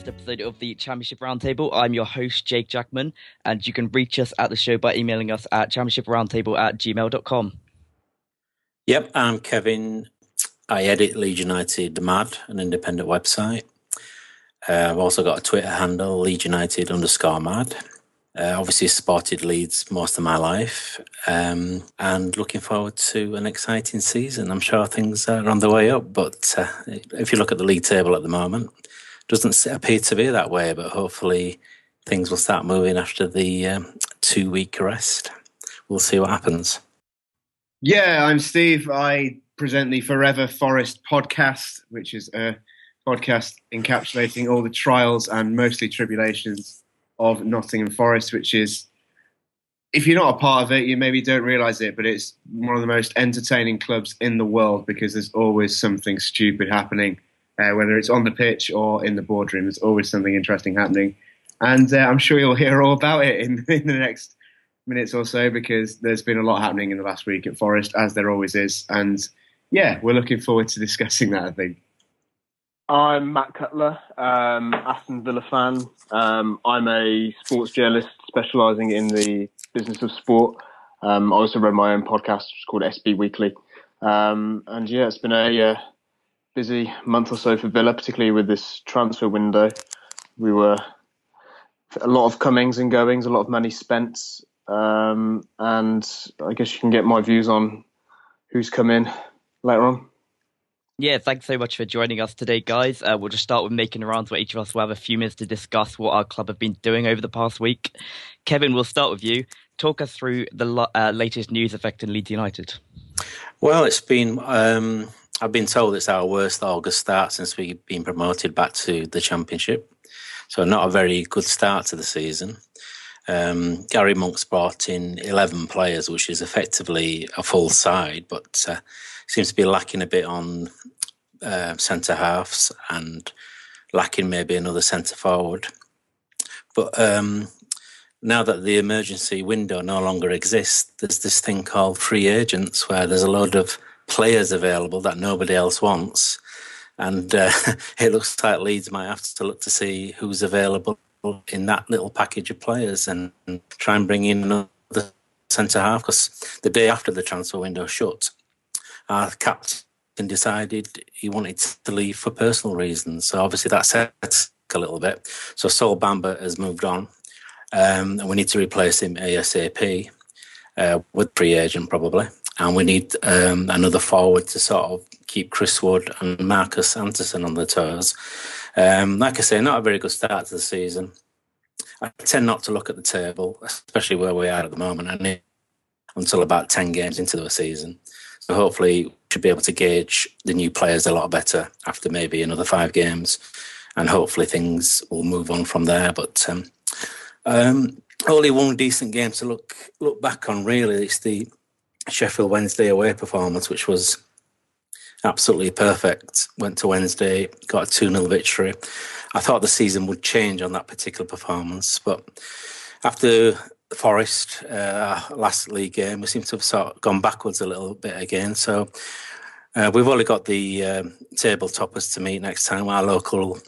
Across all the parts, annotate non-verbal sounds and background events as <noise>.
latest episode of the Championship Roundtable. I'm your host, Jake Jackman, and you can reach us at the show by emailing us at championshiproundtable at gmail.com. Yep, I'm Kevin. I edit Leeds United Mad, an independent website. Uh, I've also got a Twitter handle, Leeds United underscore Mad. Uh, obviously, supported Leeds most of my life, um, and looking forward to an exciting season. I'm sure things are on the way up, but uh, if you look at the league table at the moment, doesn't appear to be that way. But hopefully, things will start moving after the um, two week rest. We'll see what happens. Yeah, I'm Steve. I present the Forever Forest podcast, which is a podcast encapsulating all the trials and mostly tribulations of Nottingham Forest, which is, if you're not a part of it, you maybe don't realize it, but it's one of the most entertaining clubs in the world because there's always something stupid happening, uh, whether it's on the pitch or in the boardroom. There's always something interesting happening. And uh, I'm sure you'll hear all about it in, <laughs> in the next minutes or so because there's been a lot happening in the last week at Forest, as there always is. And yeah, we're looking forward to <laughs> discussing that, I think. I'm Matt Cutler, um, Aston Villa fan. Um, I'm a sports journalist specialising in the business of sport. Um, I also run my own podcast, which is called SB Weekly. Um, and yeah, it's been a uh, busy month or so for Villa, particularly with this transfer window. We were a lot of comings and goings, a lot of money spent, um, and I guess you can get my views on who's come in later on. Yeah, thanks so much for joining us today, guys. Uh, we'll just start with making rounds where each of us will have a few minutes to discuss what our club have been doing over the past week. Kevin, we'll start with you. Talk us through the uh, latest news affecting Leeds United. Well, it's been. Um, I've been told it's our worst August start since we've been promoted back to the Championship. So not a very good start to the season. Um, Gary Monk's brought in eleven players, which is effectively a full side, but uh, seems to be lacking a bit on uh, centre halves and lacking maybe another centre forward. But um, now that the emergency window no longer exists, there's this thing called free agents where there's a load of players available that nobody else wants. And uh, <laughs> it looks like Leeds might have to look to see who's available in that little package of players and, try and bring in another centre half because the day after the transfer window shut, our captain decided he wanted to leave for personal reasons. So obviously that sets a little bit. So Sol Bamba has moved on, um, and we need to replace him ASAP uh, with pre-agent probably, and we need um, another forward to sort of keep Chris Wood and Marcus Antonsson on their toes. Um, like I say, not a very good start to the season. I tend not to look at the table, especially where we are at the moment. Until about ten games into the season. So hopefully, we should be able to gauge the new players a lot better after maybe another five games, and hopefully things will move on from there. But um, um, only one decent game to look look back on. Really, it's the Sheffield Wednesday away performance, which was absolutely perfect. Went to Wednesday, got a 2 0 victory. I thought the season would change on that particular performance, but after Forest uh, last league game, we seem to have sort of gone backwards a little bit again. So uh, we've only got the um, table toppers to meet next time, our local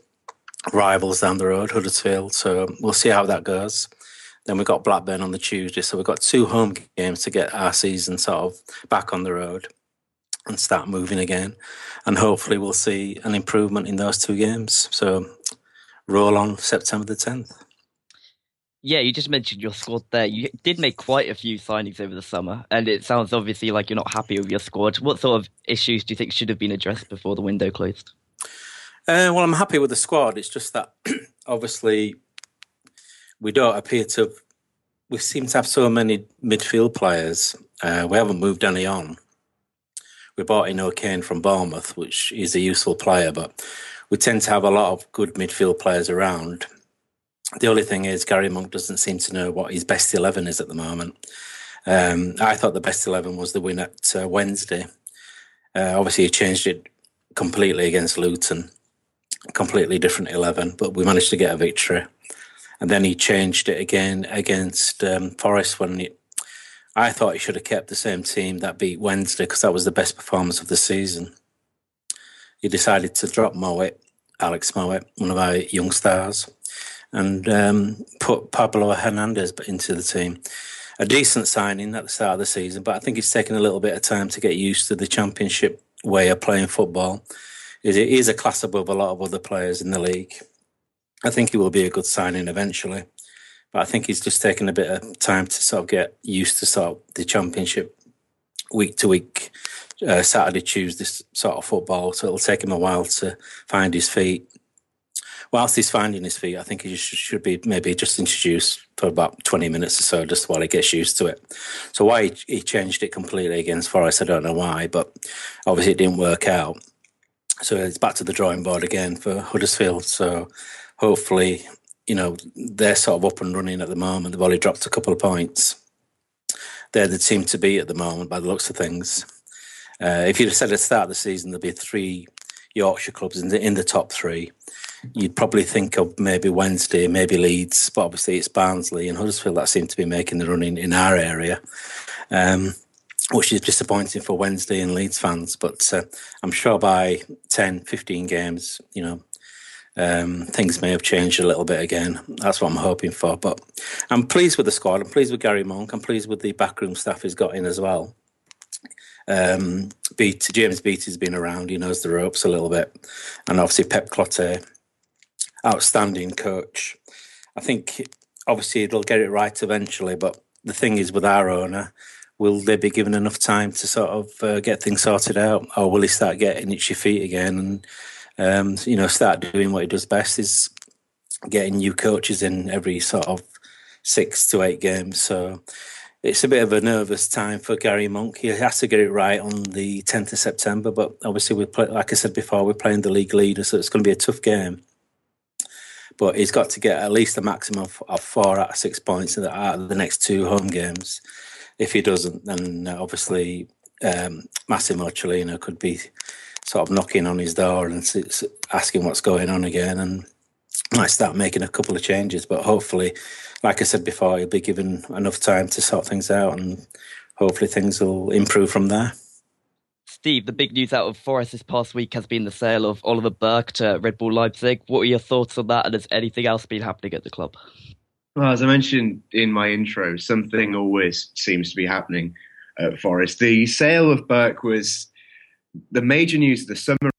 rivals down the road, Huddersfield. So we'll see how that goes. Then we've got Blackburn on the Tuesday. So we've got two home games to get our season sort of back on the road and start moving again. And hopefully we'll see an improvement in those two games. So roll on September the 10th. Yeah, you just mentioned your squad there. You did make quite a few signings over the summer, and it sounds obviously like you're not happy with your squad. What sort of issues do you think should have been addressed before the window closed? Uh, well, I'm happy with the squad. It's just that <clears throat> obviously we don't appear to. We seem to have so many midfield players. Uh, we haven't moved any on. We bought in O'Kane from Bournemouth, which is a useful player, but we tend to have a lot of good midfield players around. The only thing is, Gary Monk doesn't seem to know what his best 11 is at the moment. Um, I thought the best 11 was the win at uh, Wednesday. Uh, obviously, he changed it completely against Luton, completely different 11, but we managed to get a victory. And then he changed it again against um, Forest when he, I thought he should have kept the same team that beat Wednesday because that was the best performance of the season. He decided to drop Mowatt, Alex Mowatt, one of our young stars, and um, put Pablo Hernandez into the team. A decent signing at the start of the season, but I think it's taken a little bit of time to get used to the championship way of playing football. It is a class above a lot of other players in the league. I think he will be a good signing eventually, but I think he's just taken a bit of time to sort of get used to sort of the championship week to week, uh, Saturday, Tuesday sort of football. So it'll take him a while to find his feet. Whilst he's finding his feet, I think he should, be maybe just introduced for about 20 minutes or so, just while he gets used to it. So why he, he changed it completely against Forest, I don't know why, but obviously it didn't work out. So it's back to the drawing board again for Huddersfield. So hopefully, you know, they're sort of up and running at the moment. They've dropped a couple of points. They're the team to beat at the moment by the looks of things. Uh, if you'd have said at the start of the season there'd be three Yorkshire clubs in the in the top three, you'd probably think of maybe Wednesday, maybe Leeds, but obviously it's Barnsley and Huddersfield that seem to be making the running in our area. Um, which is disappointing for Wednesday and Leeds fans. But uh, I'm sure by 10, 15 games, you know, um, things may have changed a little bit again. That's what I'm hoping for. But I'm pleased with the squad. I'm pleased with Gary Monk. I'm pleased with the backroom staff he's got in as well. Um, Beat, James Beattie's been around. He knows the ropes a little bit. And obviously Pep Clotet, outstanding coach. I think obviously it'll get it right eventually. But the thing is with our owner, will they be given enough time to sort of uh, get things sorted out, or will he start getting itchy feet again and um, you know start doing what he does best is getting new coaches in every sort of six to eight games. So it's a bit of a nervous time for Gary Monk. He has to get it right on the 10th of September, but obviously we play, like I said before, we're playing the league leader, so it's going to be a tough game. But he's got to get at least a maximum of, of four out of six points out of the next two home games if he doesn't, then obviously um, Massimo Cellino could be sort of knocking on his door and asking what's going on again, and might start making a couple of changes. But hopefully, like I said before, he'll be given enough time to sort things out, and hopefully things will improve from there. Steve, the big news out of Forest this past week has been the sale of Oliver Burke to Red Bull Leipzig. What are your thoughts on that, and has anything else been happening at the club? Well, as I mentioned in my intro, something always seems to be happening at Forest. The sale of Burke was the major news of the summer.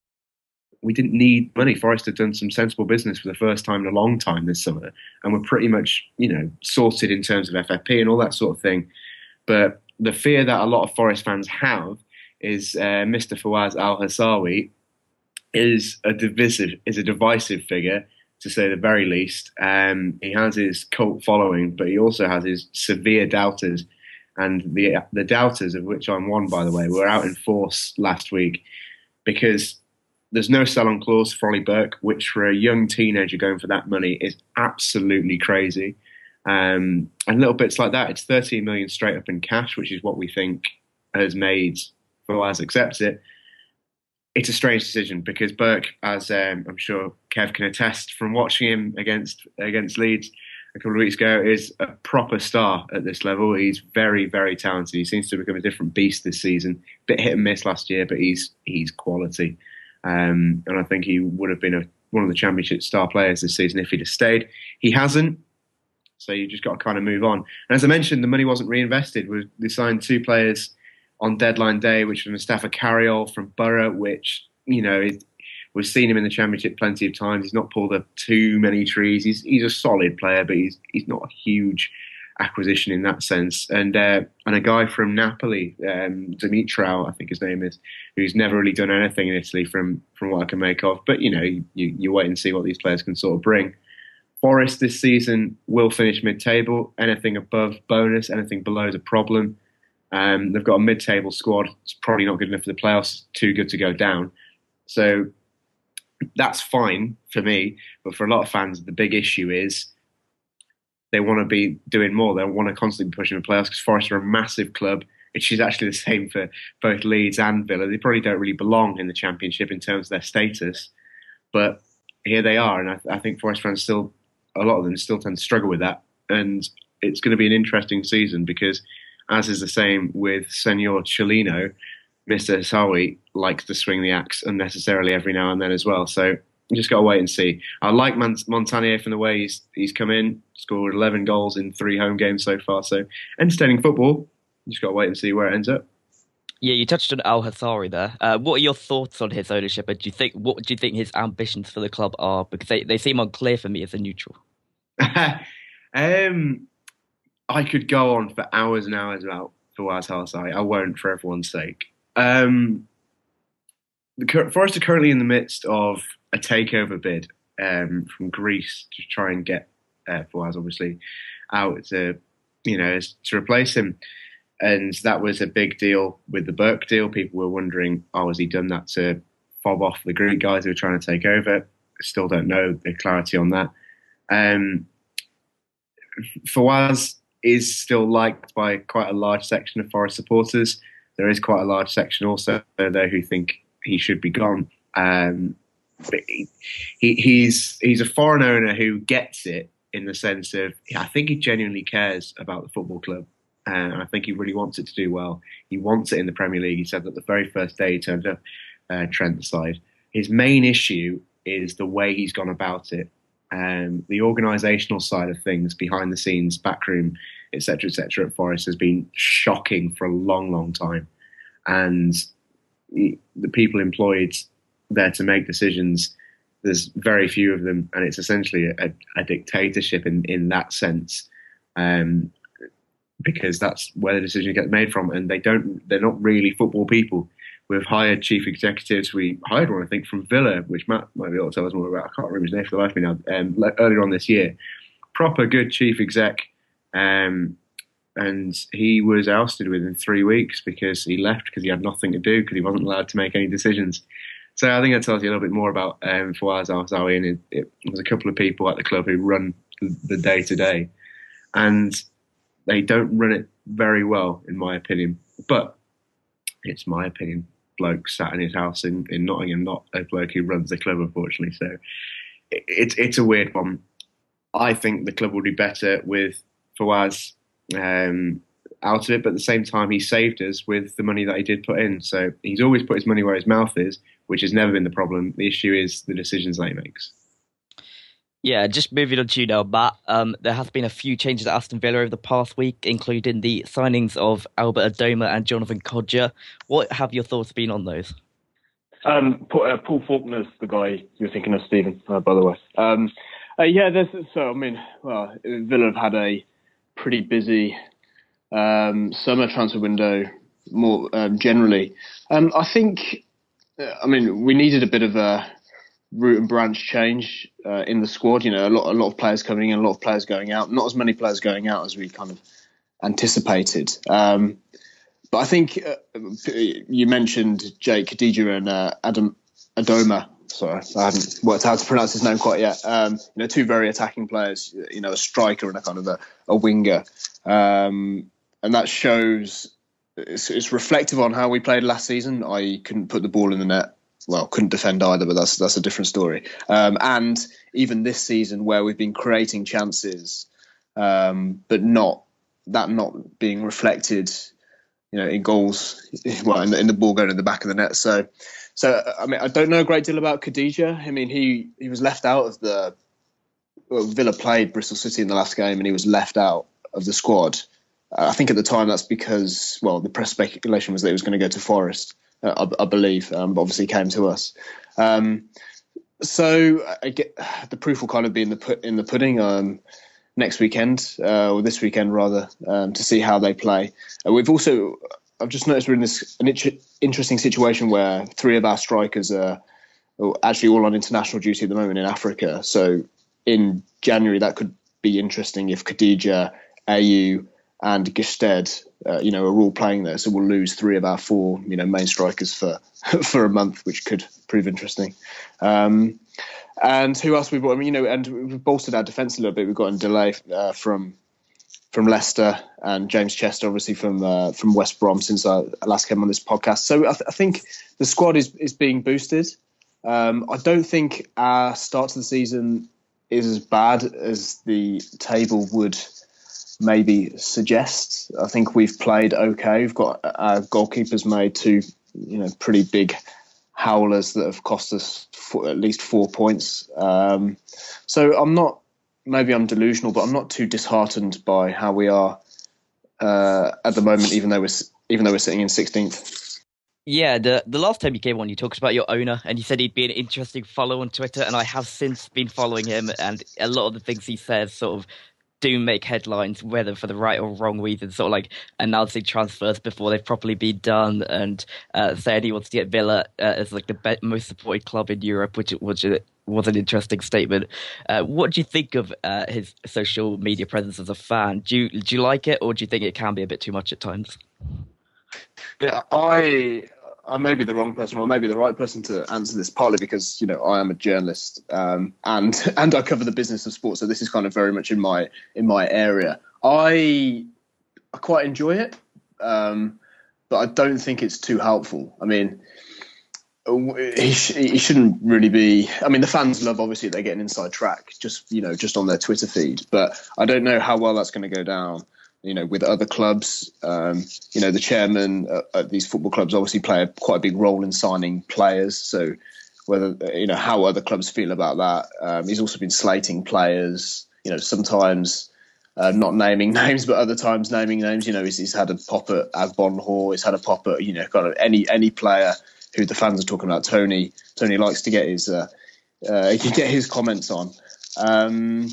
We didn't need money. Forest had done some sensible business for the first time in a long time this summer, and we're pretty much, you know, sorted in terms of FFP and all that sort of thing. But the fear that a lot of Forest fans have is uh, Mr. Fawaz Al Hasawi is a divisive, is a divisive figure to say the very least. Um, he has his cult following, but he also has his severe doubters. And the the doubters, of which I'm one, by the way, were out in force last week because there's no sell-on clause for Ollie Burke, which for a young teenager going for that money is absolutely crazy. Um, and little bits like that, it's 13 million straight up in cash, which is what we think has made Fawaz accept it it's a strange decision because Burke, as um, I'm sure Kev can attest from watching him against against Leeds a couple of weeks ago, is a proper star at this level. He's very, very talented. He seems to become a different beast this season. Bit hit and miss last year, but he's he's quality. Um, and I think he would have been a, one of the championship star players this season if he'd have stayed. He hasn't. So you just got to kind of move on. And as I mentioned, the money wasn't reinvested. We signed two players on deadline day, which was Mustapha Carayol from Boro, which, you know, we've seen him in the championship plenty of times. He's not pulled up too many trees. He's he's a solid player, but he's he's not a huge acquisition in that sense. And uh, and a guy from Napoli, um, I think his name is, who's never really done anything in Italy from from what I can make of. But you know, you, you wait and see what these players can sort of bring. Forest this season will finish mid-table. Anything above bonus, anything below is a problem. Um, they've got a mid-table squad. It's probably not good enough for the playoffs. Too good to go down. So that's fine for me. But for a lot of fans, the big issue is they want to be doing more. They want to constantly be pushing the playoffs because Forest are a massive club, is actually the same for both Leeds and Villa. They probably don't really belong in the Championship in terms of their status, but here they are, and I, I think Forest fans still, a lot of them still tend to struggle with that, and it's going to be an interesting season because, as is the same with Senor Cellino, Mr. Hasawi likes to swing the axe unnecessarily every now and then as well. So you just got to wait and see. I like Man- Montanier from the way he's he's come in, scored 11 goals in three home games so far. So entertaining football. You just got to wait and see where it ends up. Yeah, you touched on Al Hasawi there. Uh, what are your thoughts on his ownership? And do you think what do you think his ambitions for the club are? Because they, they seem unclear for me as a neutral. <laughs> um, I could go on for hours and hours about Fawaz Hasawi. I won't for everyone's sake. Um, the Forest are currently in the midst of a takeover bid um, from Greece to try and get uh, Fawaz obviously out to you know to replace him, and that was a big deal with the Burke deal. People were wondering, oh, has he done that to fob off the Greek guys who were trying to take over? Still don't know the clarity on that. Um, Fawaz is still liked by quite a large section of Forest supporters. There is quite a large section also there who think he should be gone. Um, but he, he, he's he's a foreign owner who gets it in the sense of I think he genuinely cares about the football club, and I think he really wants it to do well. He wants it in the Premier League. He said that the very first day he turned up uh, Trent side. His main issue is the way he's gone about it, um, the organisational side of things, behind the scenes, backroom, etc., etc. at Forest has been shocking for a long, long time, and the people employed there to make decisions. There's very few of them, and it's essentially a, a dictatorship in, in that sense, um, because that's where the decisions get made from, and they don't. They're not really football people. We've hired chief executives. We hired one, I think, from Villa, which Matt might be able to tell us more about. I can't remember his name for the life of me now. Um, earlier on this year, proper good chief exec, um, and he was ousted within three weeks because he left because he had nothing to do because he wasn't allowed to make any decisions. So I think that tells you a little bit more about um, Fawaz Al-Hasawi, and it, it was a couple of people at the club who run the day to day, and they don't run it very well, in my opinion. But it's my opinion. Bloke sat in his house in, in Nottingham, not a bloke who runs the club, unfortunately. So it, it's it's a weird one. I think the club would be better with Fawaz um, out of it, but at the same time, he saved us with the money that he did put in. So he's always put his money where his mouth is, which has never been the problem. The issue is the decisions that he makes. Yeah, just moving on to you now, Matt. Um, there has been a few changes at Aston Villa over the past week, including the signings of Albert Adomah and Jonathan Kodja. What have your thoughts been on those? Um, Paul, uh, Paul Faulkner's the guy you're thinking of, Stephen. Uh, by the way, um, uh, yeah. There's so I mean, well, Villa have had a pretty busy um, summer transfer window more um, generally. Um, I think, uh, I mean, we needed a bit of a root and branch change uh, in the squad. You know, a lot, a lot of players coming in, a lot of players going out. Not as many players going out as we kind of anticipated. Um, but I think uh, you mentioned Jake Kodja and uh, Adam Adomah. Sorry, I haven't worked out how to pronounce his name quite yet. Um, you know, two very attacking players. You know, a striker and a kind of a, a winger, um, and that shows. It's, it's reflective on how we played last season. I couldn't put the ball in the net. Well, couldn't defend either, but that's that's a different story. Um, and even this season, where we've been creating chances, um, but not that not being reflected, you know, in goals. <laughs> Well, in the, in the ball going in the back of the net. So, so I mean, I don't know a great deal about Kodja. I mean, he he was left out of the. Well, Villa played Bristol City in the last game, and he was left out of the squad. Uh, I think at the time that's because, well, the press speculation was that he was going to go to Forest, uh, I, I, believe, um, but obviously came to us. Um, so I get, the proof will kind of be in the put in the pudding. Um, next weekend uh, or this weekend rather um, to see how they play. Uh, we've also I've just noticed we're in this an inter- interesting situation where three of our strikers are actually all on international duty at the moment in Africa. So in January that could be interesting if Kodja, Ayew, and Gestede, uh, you know, are all playing there. So we'll lose three of our four, you know, main strikers for <laughs> for a month, which could prove interesting. Um, and who else we brought? I mean, you know, and we've bolstered our defence a little bit. We've got a delay uh, from from Leicester and James Chester, obviously from uh, from West Brom since I last came on this podcast. So I, th- I think the squad is is being boosted. Um, I don't think our start to the season is as bad as the table would maybe suggest. I think we've played okay. We've got our goalkeepers made two, you know, pretty big howlers that have cost us at least four points. Um, so I'm not. Maybe I'm delusional, but I'm not too disheartened by how we are uh, at the moment. Even though we're even though we're sitting in 16th. Yeah, the the last time you came on, you talked about your owner, and you said he'd be an interesting follow on Twitter, and I have since been following him, and a lot of the things he says sort of do make headlines, whether for the right or wrong reason, sort of like announcing transfers before they've properly been done, and uh, saying he wants to get Villa uh, as like the be- most supported club in Europe, which which was an interesting statement. Uh, what do you think of uh, his social media presence as a fan? Do you do you like it, or do you think it can be a bit too much at times? Yeah, I I may be the wrong person, or maybe the right person to answer this. Partly because you know I am a journalist, um, and <laughs> and I cover the business of sports, so this is kind of very much in my in my area. I I quite enjoy it, um, but I don't think it's too helpful. I mean. He, sh- he shouldn't really be. I mean, the fans love obviously they get an inside track just you know just on their Twitter feed, but I don't know how well that's going to go down you know, with other clubs. Um, you know, the chairman at, these football clubs obviously play a, quite a big role in signing players. So whether you know how other clubs feel about that, um, he's also been slating players. You know, sometimes. Uh, not naming <laughs> names, but other times naming names. You know, he's, he's had a pop at Agbonlahor. He's had a pop at you know, kind of any any player who the fans are talking about. Tony Tony likes to get his uh, uh, he <laughs> can get his comments on. Um,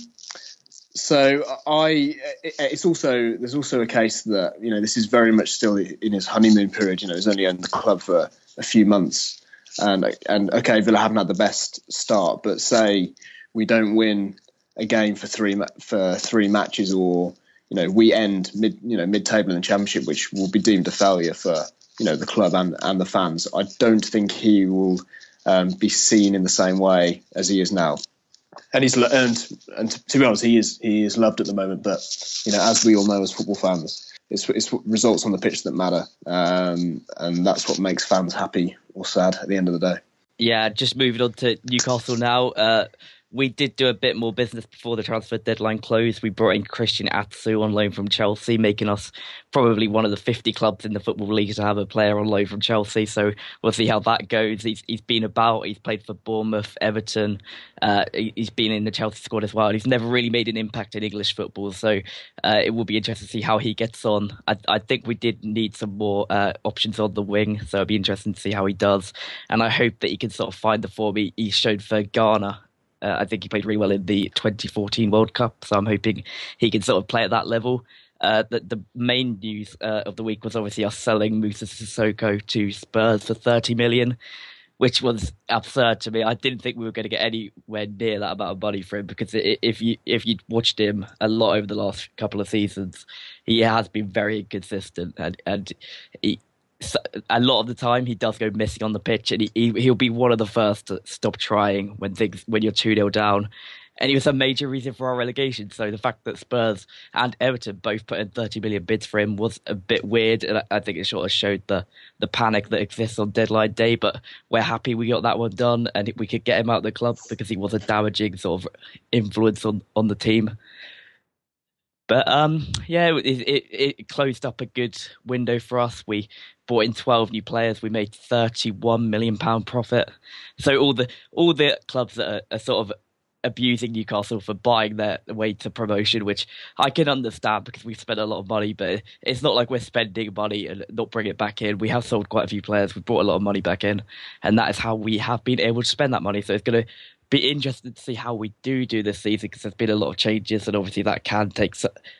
so I, it's also there's also a case that you know this is very much still in his honeymoon period. You know, he's only owned the club for a few months, and and okay, Villa haven't had the best start, but say we don't win a game for three for three matches, or you know we end mid you know mid table in the championship, which will be deemed a failure for you know the club and and the fans. I don't think he will um, be seen in the same way as he is now and he's and and to, to be honest, he is he is loved at the moment. But you know, as we all know as football fans, it's it's results on the pitch that matter, um, and that's what makes fans happy or sad at the end of the day. Yeah, just moving on to Newcastle now. Uh, we did do a bit more business before the transfer deadline closed. We brought in Christian Atsu on loan from Chelsea, making us probably one of the 50 clubs in the Football League to have a player on loan from Chelsea. So we'll see how that goes. He's, he's been about, he's played for Bournemouth, Everton, uh, he, has been in the Chelsea squad as well. He's never really made an impact in English football. So uh, it will be interesting to see how he gets on. I, I think we did need some more uh, options on the wing. So it'll be interesting to see how he does. And I hope that he can sort of find the form he, he showed for Ghana uh, I think he played really well in the 2014 World Cup, so I'm hoping he can sort of play at that level. Uh, the, the main news uh, of the week was obviously us selling Moussa Sissoko to Spurs for 30 million, which was absurd to me. I didn't think we were going to get anywhere near that amount of money for him because it, if you if you'd watched him a lot over the last couple of seasons, he has been very inconsistent and and he, a lot of the time he does go missing on the pitch and he, he he'll be one of the first to stop trying when things when you're 2-0 down. And he was a major reason for our relegation. So the fact that Spurs and Everton both put in 30 million bids for him was a bit weird. And I, I think it sort of showed the the panic that exists on deadline day but we're happy we got that one done and we could get him out of the club because he was a damaging sort of influence on on the team but um, yeah, it, it, it closed up a good window for us. We bought in 12 new players. We made 31 million pound profit. So all the all the clubs that are, are sort of abusing Newcastle for buying their way to promotion, which I can understand because we spent a lot of money, but it's not like we're spending money and not bringing it back in. We have sold quite a few players. We brought a lot of money back in, and that is how we have been able to spend that money. So it's going to be interested to see how we do do this season because there's been a lot of changes, and obviously that can take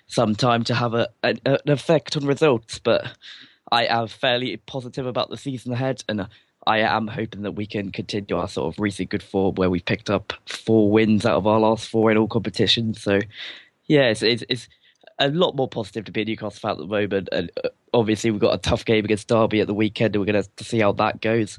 some time to have a, an, an effect on results. But I am fairly positive about the season ahead, and I am hoping that we can continue our sort of recent good form where we picked up four wins out of our last four in all competitions. So, yeah, it's, it's, it's a lot more positive to be a Newcastle fan at the moment. And uh, obviously, we've got a tough game against Derby at the weekend, and we're going to see how that goes.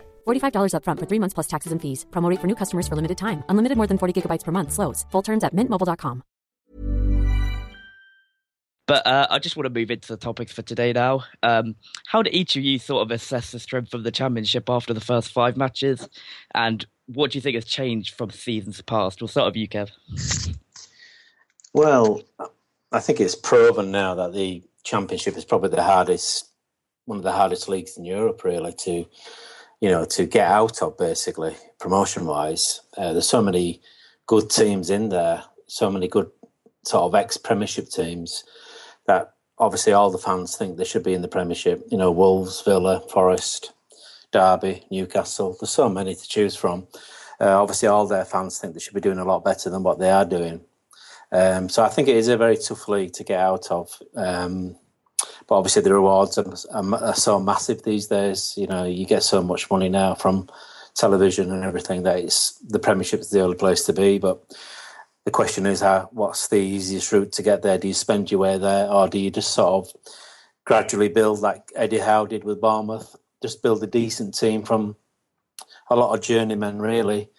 $45 upfront for three months plus taxes and fees. Promo rate for new customers for limited time. Unlimited more than 40 gigabytes per month. Slows. Full terms at mintmobile.com. But uh, I just want to move into the topics for today now. Um, how do each of you sort of assess the strength of the championship after the first five matches? And what do you think has changed from seasons past? We'll start with you, Kev. Well, I think it's proven now that the championship is probably the hardest, one of the hardest leagues in Europe, really, to you know to get out of. Basically, promotion wise, uh, there's so many good teams in there, so many good sort of ex Premiership teams that obviously all the fans think they should be in the Premiership. You know, Wolves, Villa, Forest, Derby, Newcastle. There's so many to choose from. Uh, obviously, all their fans think they should be doing a lot better than what they are doing. Um, so I think it is a very tough league to get out of. Um, but obviously, the rewards are, are, so massive these days. You know, you get so much money now from television and everything that it's the Premiership is the only place to be. But the question is, how what's the easiest route to get there? Do you spend your way there, or do you just sort of gradually build like Eddie Howe did with Bournemouth? Just build a decent team from a lot of journeymen, really,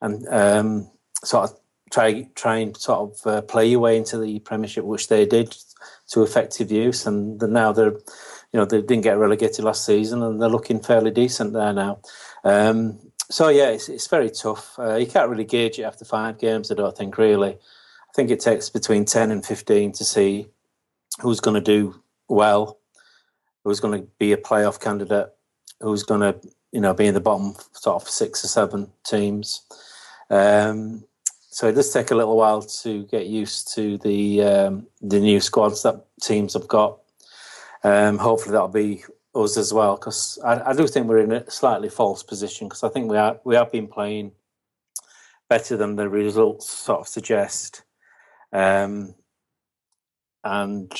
and um, sort of try try and sort of uh, play your way into the Premiership, which they did to effective use, and now they're, you know, they didn't get relegated last season, and they're looking fairly decent there now. Um, so yeah, it's it's very tough. Uh, you can't really gauge it after five games. I don't think really. I think it takes between ten and fifteen to see who's going to do well, who's going to be a playoff candidate, who's going to you know be in the bottom sort of six or seven teams. Um, so it does take a little while to get used to the um, the new squads that teams have got. Um, hopefully that'll be us as well because I, I, do think we're in a slightly false position because I think we are we have been playing better than the results sort of suggest, um, and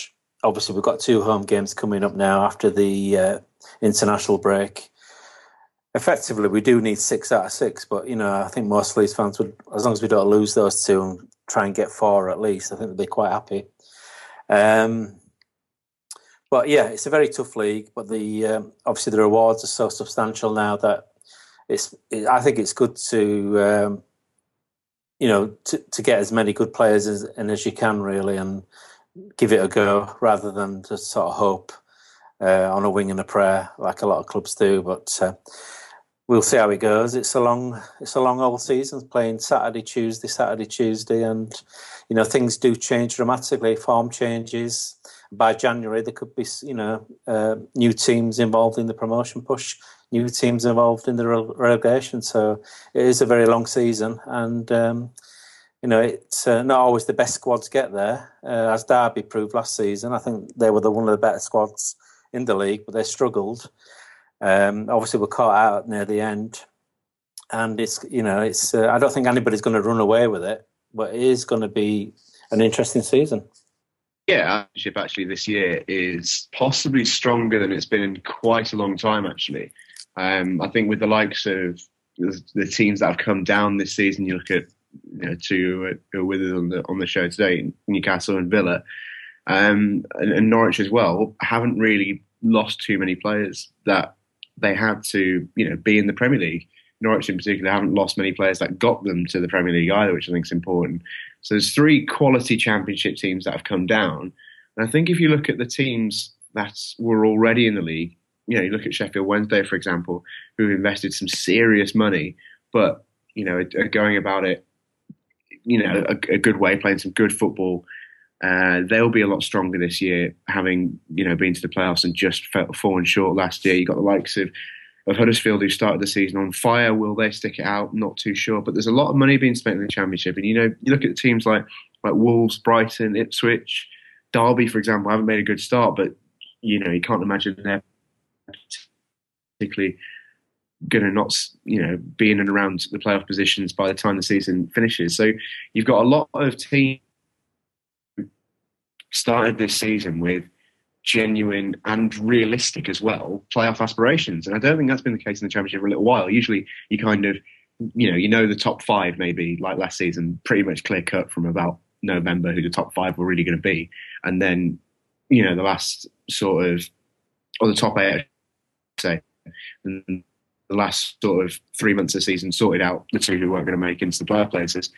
obviously we've got two home games coming up now after the uh, international break. Effectively, we do need six out of six, but you know I think most Leeds fans would, as long as we don't lose those two and try and get four at least, I think they'd be quite happy. Um, but yeah, it's a very tough league. But the um, obviously the rewards are so substantial now that it's. It, I think it's good to um, you know to, to get as many good players as and as you can really, and give it a go rather than just sort of hope uh, on a wing and a prayer like a lot of clubs do. But uh, we'll see how it goes. It's a long it's a long old season playing Saturday, Tuesday, Saturday, Tuesday, and you know things do change dramatically. Form changes by January, there could be you know uh, new teams involved in the promotion push, new teams involved in the relegation. So it is a very long season, and um, you know, it's uh, not always the best squads get there. Uh, as Derby proved last season, I think they were the one of the better squads in the league, but they struggled. Um, obviously, were caught out near the end, and it's you know, it's uh, I don't think anybody's going to run away with it, but it is going to be an interesting season. Yeah, actually this year is possibly stronger than it's been in quite a long time. Actually, um, I think with the likes of the, the teams that have come down this season, you look at you know two who are with us on the on the show today, Newcastle and Villa, um, and, and Norwich as well, haven't really lost too many players that they had to you know be in the Premier League. Norwich in particular haven't lost many players that got them to the Premier League either, which I think is important. So there's three quality Championship teams that have come down, and I think if you look at the teams that were already in the league, you know, you look at Sheffield Wednesday, for example, who've invested some serious money, but you know, are going about it, you know, a, a good way, playing some good football. Uh, they'll be a lot stronger this year, having you know been to the playoffs and just fallen short last year. You got the likes of of Huddersfield who started the season on fire. Will they stick it out? Not too sure. But there's a lot of money being spent in the Championship, and you know, you look at the teams like like Wolves, Brighton, Ipswich, Derby, for example, haven't made a good start, but you know, you can't imagine they're particularly going to not, you know, be in and around the playoff positions by the time the season finishes. So you've got a lot of teams started this season with genuine and realistic as well playoff aspirations, and I don't think that's been the case in the championship for a little while. Usually, you kind of, you know, you know the top five maybe like last season, pretty much clear cut from about November who the top five were really going to be, and then, you know, the last sort of or the top eight, say, and the last sort of three months of the season sorted out the two who weren't going to make into the playoff places.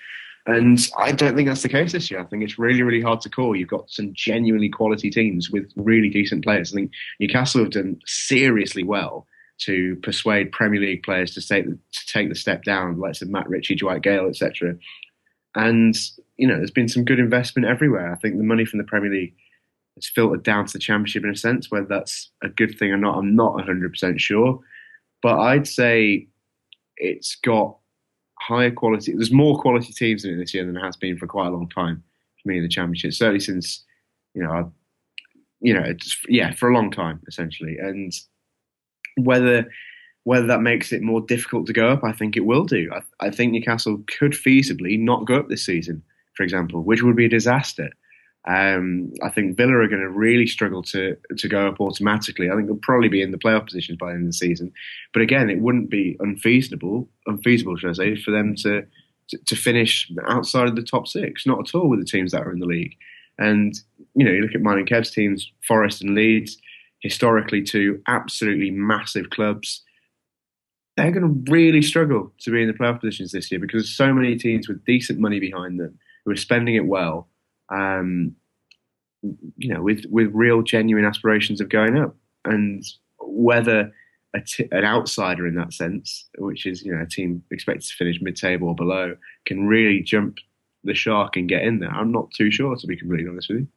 And I don't think that's the case this year. I think it's really, really hard to call. You've got some genuinely quality teams with really decent players. I think Newcastle have done seriously well to persuade Premier League players to take the, to take the step down, like said Matt Ritchie, Dwight Gayle, etc. And you know, there's been some good investment everywhere. I think the money from the Premier League has filtered down to the Championship in a sense. Whether that's a good thing or not, I'm not 100% sure. But I'd say it's got higher quality. There's more quality teams in it this year than there has been for quite a long time for me in the championship. Certainly since you know, I, you know, it's yeah, for a long time essentially. And whether whether that makes it more difficult to go up, I think it will do. I, I think Newcastle could feasibly not go up this season, for example, which would be a disaster. Um, I think Villa are going to really struggle to to go up automatically. I think they'll probably be in the playoff positions by the end of the season. But again, it wouldn't be unfeasible, unfeasible, should I say, for them to, to to finish outside of the top six. Not at all with the teams that are in the league. And you know, you look at mine and Kev's teams, Forest and Leeds, historically two absolutely massive clubs. They're going to really struggle to be in the playoff positions this year because so many teams with decent money behind them who are spending it well um, you know, with with real genuine aspirations of going up, and whether an outsider in that sense, which is you know a team expected to finish mid-table or below, can really jump the shark and get in there. I'm not too sure, to be completely honest with you.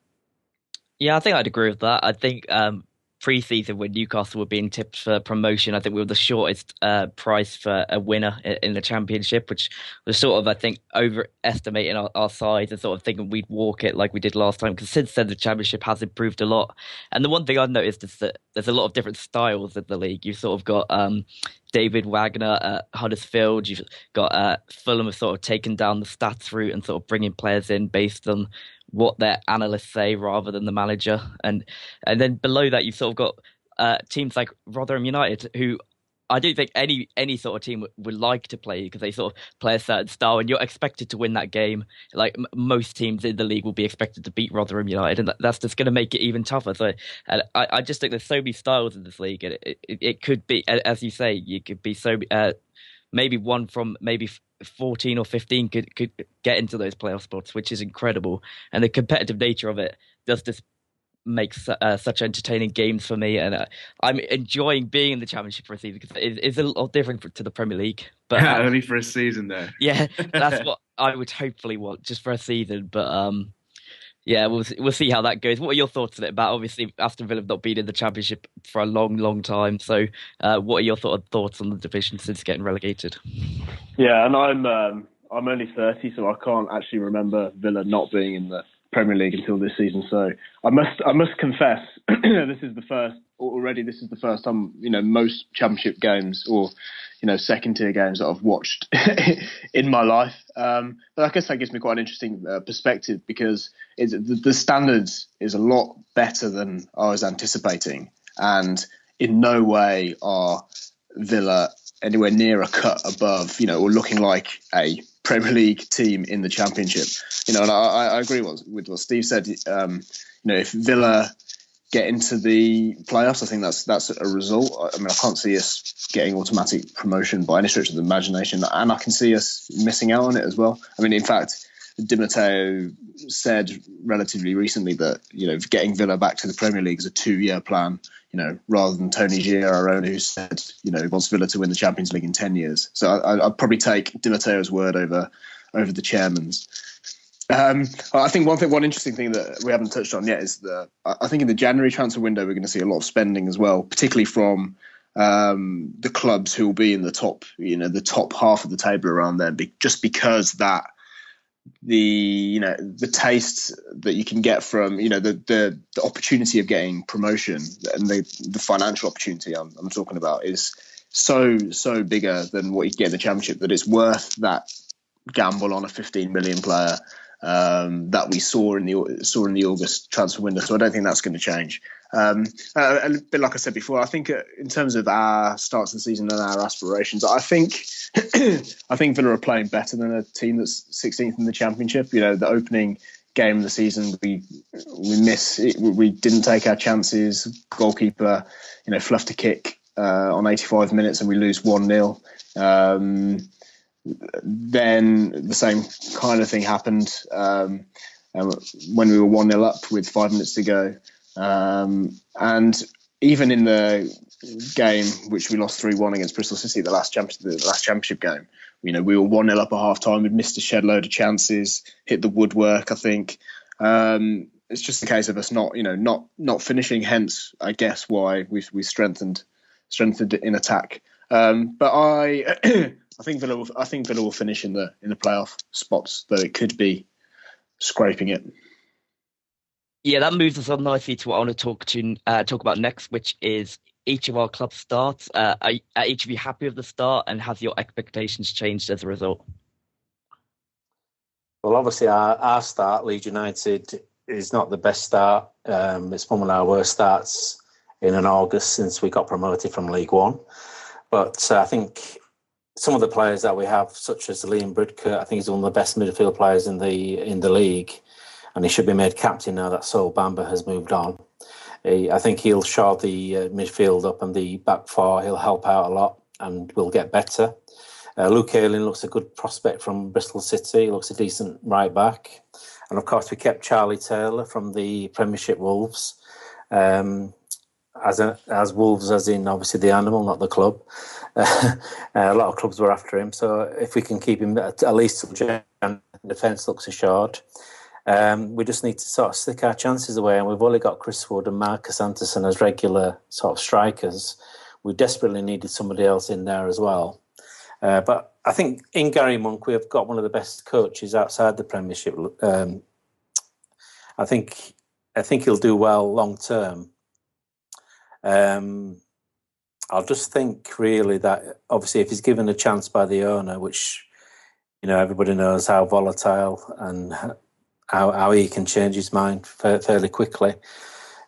Yeah, I think I'd agree with that. I think um, pre-season when Newcastle were being tipped for promotion, I think we were the shortest uh, price for a winner in the championship, which was sort of I think overestimating our, our size and sort of thinking we'd walk it like we did last time. Because since then the championship has improved a lot. And the one thing I've noticed is that there's a lot of different styles in the league. You've sort of got um, David Wagner at Huddersfield. You've got uh, Fulham have sort of taken down the stats route and sort of bringing players in based on what their analysts say rather than the manager. And and then below that, you've sort of got uh, teams like Rotherham United, who I don't think any any sort of team would, would like to play because they sort of play a certain style, and you're expected to win that game. Like m- most teams in the league will be expected to beat Rotherham United, and that, that's just going to make it even tougher. So, and I, I just think there's so many styles in this league, and it, it, it could be, as you say, you could be so uh, maybe one from maybe 14 or 15 could could get into those playoff spots, which is incredible. And the competitive nature of it does just make uh, such entertaining games for me, and uh, I'm enjoying being in the championship for a season because it, it's a lot different to the Premier League. But Yeah, uh, only for a season there. <laughs> yeah, that's <laughs> what I would hopefully want just for a season. But um, yeah, we'll see, we'll see how that goes. What are your thoughts on it? About obviously Aston Villa have not been in the championship for a long, long time. So, uh, what are your thought, thoughts on the division since getting relegated? Yeah, and I'm um, I'm only 30, so I can't actually remember Villa not being in the Premier League until this season. So I must I must confess, <clears throat> this is the first already. This is the first time you know most Championship games or you know second tier games that I've watched <laughs> in my life. Um, but I guess that gives me quite an interesting uh, perspective because the, the standards is a lot better than I was anticipating, and in no way are Villa anywhere near a cut above, you know, or looking like a Premier League team in the Championship. You know, and I, I agree with, with what Steve said. Um, you know, if Villa get into the playoffs, I think that's that's a result. I mean, I can't see us getting automatic promotion by any stretch of the imagination, and I can see us missing out on it as well. I mean, in fact. Di Matteo said relatively recently that you know getting Villa back to the Premier League is a two-year plan. You know, rather than Tony Giarone, who said you know he wants Villa to win the Champions League in ten years. So I, I'd probably take Di Matteo's word over over the chairman's. Um, I think one thing, one interesting thing that we haven't touched on yet is the. I think in the January transfer window we're going to see a lot of spending as well, particularly from um, the clubs who will be in the top, you know, the top half of the table around there, be, just because that the you know the taste that you can get from you know the the, the opportunity of getting promotion and the the financial opportunity I'm, I'm talking about is so so bigger than what you get in the championship that it's worth that gamble on a 15 million player um, that we saw in the saw in the August transfer window. So I don't think that's going to change. Um, uh, a bit like I said before, I think uh, in terms of our starts of the season and our aspirations, I think <clears throat> I think Villa are playing better than a team that's 16th in the Championship. You know, the opening game of the season, we we miss, we didn't take our chances. Goalkeeper, you know, fluffed a kick uh, on 85 minutes, and we lose one 0 um, Then the same kind of thing happened um, when we were one 0 up with five minutes to go. Um, and even in the game which we lost three one against Bristol City, the last championship, the last championship game, you know, we were one 0 up at half time. We'd missed a shed load of chances, hit the woodwork. I think um, it's just a case of us not, you know, not not finishing. Hence, I guess why we we strengthened strengthened in attack. Um, but I <clears throat> I think Villa will, I think Villa will finish in the in the playoff spots, though it could be scraping it. Yeah, that moves us on nicely to what I want to talk to uh, talk about next, which is each of our club starts. Uh, are, are each of you happy with the start, and has your expectations changed as a result? Well, obviously, our, our start, Leeds United, is not the best start. Um, it's one of our worst starts in an August since we got promoted from League One. But uh, I think some of the players that we have, such as Liam Bridcut, I think he's one of the best midfield players in the in the league, and he should be made captain now that Sol Bamba has moved on. He, I think he'll shore the uh, midfield up and the back four. He'll help out a lot, and we'll get better. Uh, Luke Ayling looks a good prospect from Bristol City. He looks a decent right back, and of course we kept Charlie Taylor from the Premiership Wolves. Um, as a, as Wolves, as in obviously the animal, not the club. <laughs> Uh, a lot of clubs were after him, so if we can keep him at, at least till defence looks assured. Um, we just need to sort of stick our chances away, and we've only got Chris Wood and Marcus Antonsson as regular sort of strikers. We desperately needed somebody else in there as well. Uh, but I think in Gary Monk, we have got one of the best coaches outside the Premiership. Um, I think I think he'll do well long term. Um, I'll just think really that obviously if he's given a chance by the owner, which you know everybody knows how volatile and how, how he can change his mind fairly quickly.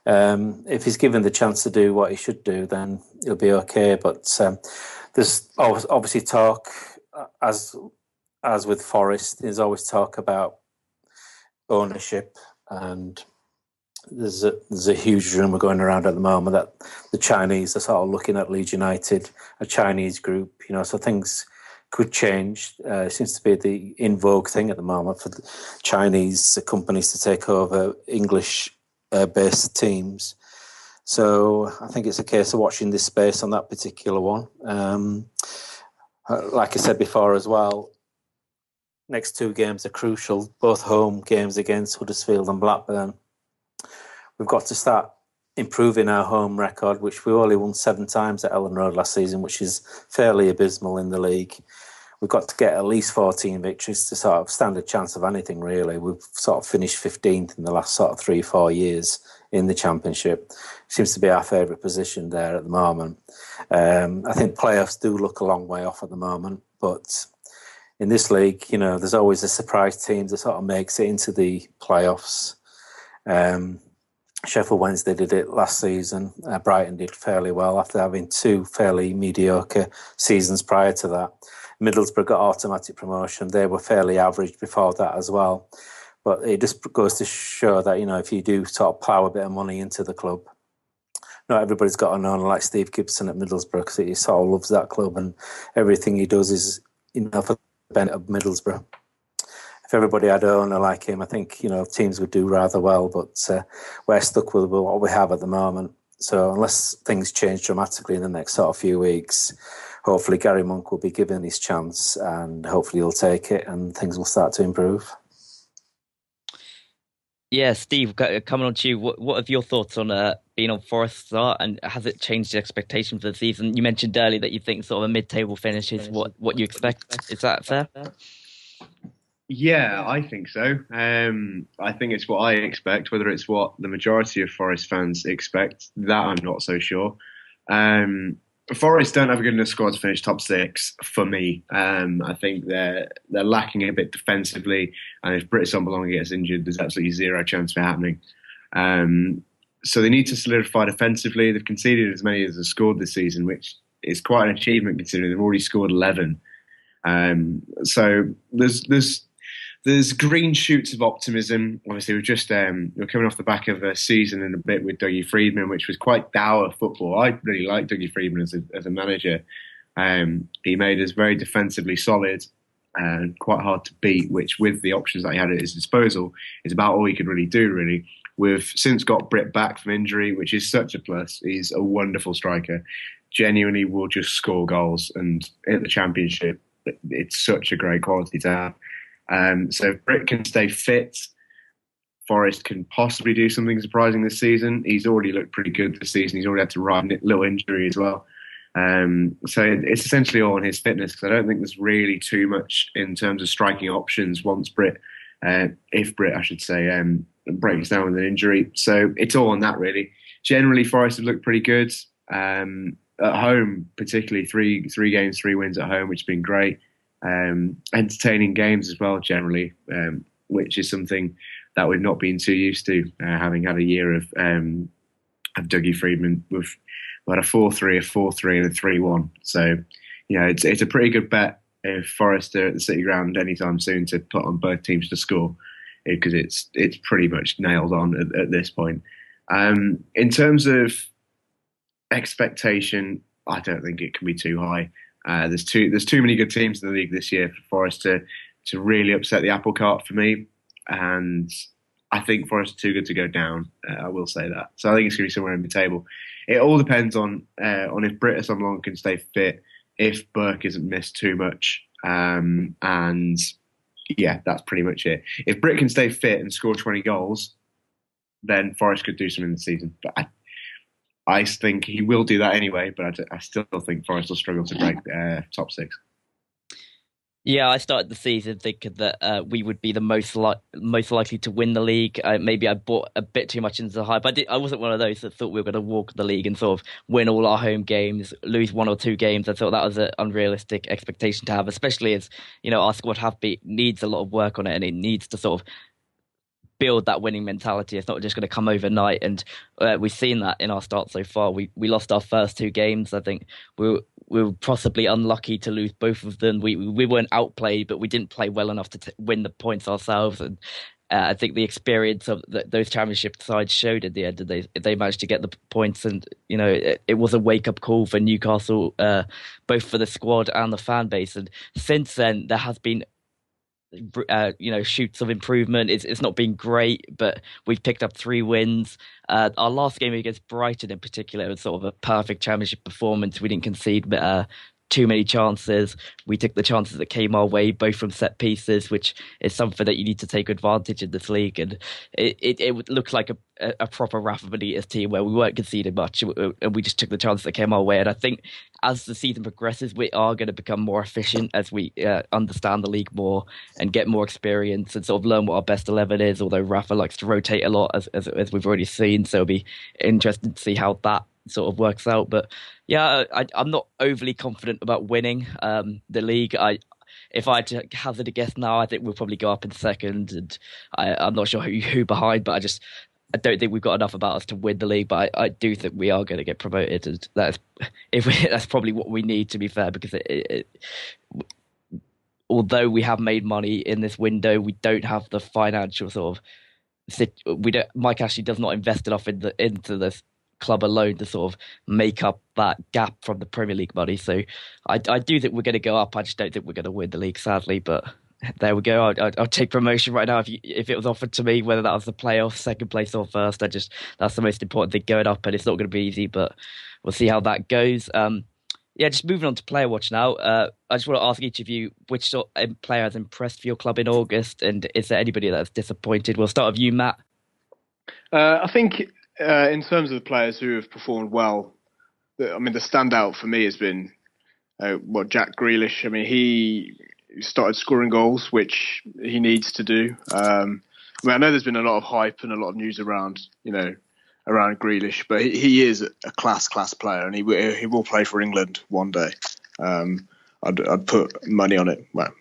Um, if he's given the chance to do what he should do, then he'll be okay. But um, there's obviously talk, uh, as as with Forest, there's always talk about ownership, and there's a there's a huge rumor going around at the moment that the Chinese are sort of looking at Leeds United, a Chinese group, you know, so things could change. Uh, it seems to be the in vogue thing at the moment for the Chinese companies to take over English uh, based teams. So I think it's a case of watching this space on that particular one. Um, uh, like I said before as well, next two games are crucial, both home games against Huddersfield and Blackburn. We've got to start improving our home record, which we only won seven times at Elland Road last season, which is fairly abysmal in the league. we've got to get at least 14 victories to sort of stand a chance of anything, really. We've sort of finished 15th in the last sort of three, four years in the Championship. Seems to be our favourite position there at the moment. Um, I think playoffs do look a long way off at the moment, but in this league, you know, there's always a surprise team that sort of makes it into the playoffs. Um, Sheffield Wednesday did it last season. Uh, Brighton did fairly well after having two fairly mediocre seasons prior to that. Middlesbrough got automatic promotion. They were fairly average before that as well. But it just goes to show that, you know, if you do sort of plough a bit of money into the club, not everybody's got an owner like Steve Gibson at Middlesbrough because he sort of loves that club and everything he does is, you know, for the benefit of Middlesbrough if everybody had an owner like him, I think you know teams would do rather well. But uh, we're stuck with what we have at the moment. So unless things change dramatically in the next sort of few weeks, hopefully Gary Monk will be given his chance, and hopefully he'll take it, and things will start to improve. Yeah, Steve, coming on to you, what, what are your thoughts on uh, being on Forest start and has it changed the expectation for the season? You mentioned earlier that you think sort of a mid-table finish is what, what you expect. Is that fair? Yeah, I think so. Um, I think it's what I expect. Whether it's what the majority of Forest fans expect, that I'm not so sure. Um, Forest don't have a good enough squad to finish top six for me. Um, I think they're they're lacking a bit defensively, and if Britt Belong gets injured, there's absolutely zero chance for happening. Um, so they need to solidify defensively. They've conceded as many as they've scored this season, which is quite an achievement considering they've already scored 11. Um, so there's there's there's green shoots of optimism. Obviously, we're just um, we're coming off the back of a season and a bit with Dougie Freedman, which was quite dour football. I really like Dougie Freedman as a, as a manager. Um, he made us very defensively solid and quite hard to beat. Which, with the options that he had at his disposal, is about all he could really do. Really, we've since got Britt back from injury, which is such a plus. He's a wonderful striker. Genuinely, will just score goals and at the championship. It's such a great quality to have. Um, so if Britt can stay fit, Forest can possibly do something surprising this season. He's already looked pretty good this season. He's already had to ride a little injury as well. Um, so it's essentially all on his fitness because I don't think there's really too much in terms of striking options once Britt, uh, if Britt, I should say, um, breaks down with an injury. So it's all on that really. Generally, Forest have looked pretty good um, at home, particularly three three games, three wins at home, which has been great um, entertaining games as well, generally, um, which is something that we've not been too used to, uh, having had a year of um, of Dougie Freedman. We've had a four three, a four three, and a three one. So, you know, it's it's a pretty good bet if Forest are at the City Ground anytime soon to put on both teams to score, because it's it's pretty much nailed on at, at this point. Um, in terms of expectation, I don't think it can be too high. Uh, there's too there's too many good teams in the league this year for Forest to to really upset the apple cart for me, and I think Forest are too good to go down. Uh, I will say that. So I think it's going to be somewhere in the table. It all depends on uh, on if Britt Assombalonga can stay fit, if Burke isn't missed too much, um, and yeah, that's pretty much it. If Britt can stay fit and score 20 goals, then Forest could do something in the season. But I, I think he will do that anyway, but I, I still think Forest will struggle to break uh, top six. Yeah, I started the season thinking that uh, we would be the most li- most likely to win the league. Uh, maybe I bought a bit too much into the hype. I, did, I wasn't one of those that thought we were going to walk the league and sort of win all our home games, lose one or two games. I thought that was an unrealistic expectation to have, especially as you know our squad have be, needs a lot of work on it and it needs to sort of build that winning mentality. It's not just going to come overnight, and uh, we've seen that in our start so far. We we lost our first two games. I think we were, we were possibly unlucky to lose both of them. We we weren't outplayed, but we didn't play well enough to t- win the points ourselves. And uh, I think the experience of the, those championship sides showed at the end. They they managed to get the points, and you know it, it was a wake up call for Newcastle, uh, both for the squad and the fan base. And since then, there has been uh, you know shoots of improvement. It's it's not been great, but we've picked up three wins. Uh, our last game against Brighton, in particular, was sort of a perfect championship performance. We didn't concede uh, too many chances. We took the chances that came our way, both from set pieces, which is something that you need to take advantage in this league. And it, it, it looked like a, a proper Rafa Benitez team where we weren't conceding much and we just took the chances that came our way. And I think as the season progresses, we are going to become more efficient as we uh, understand the league more and get more experience and sort of learn what our best 11 is. Although Rafa likes to rotate a lot, as, as, as we've already seen. So it'll be interesting to see how that sort of works out. But yeah, I, am not overly confident about winning um, the league. I if I had to hazard a guess now, I think we'll probably go up in second, and I, am not sure who, who behind, but I just I don't think we've got enough about us to win the league. But I, I do think we are going to get promoted, and that's <laughs> if we, that's probably what we need to be fair, because it, it, it, although we have made money in this window, we don't have the financial sort of we don't. Mike Ashley does not invest enough in the, into this club alone to sort of make up that gap from the Premier League money. So I, I do think we're going to go up. I just don't think we're going to win the league, sadly. But there we go. I'll, I'll take promotion right now if you, if it was offered to me, whether that was the playoff, second place, or first. I just that's the most important thing going up, and it's not going to be easy, but we'll see how that goes. Um, yeah, just moving on to player watch now. Uh, I just want to ask each of you which sort of player has impressed for your club in August, and is there anybody that's disappointed? We'll start with you, Matt. Uh, I think uh, in terms of the players who have performed well, I mean, the standout for me has been uh, what Jack Grealish. I mean, he started scoring goals, which he needs to do. Um, I mean, I know there's been a lot of hype and a lot of news around, you know, around Grealish, but he, he is a class class player, and he he will play for England one day. Um, I'd, I'd put money on it. Well,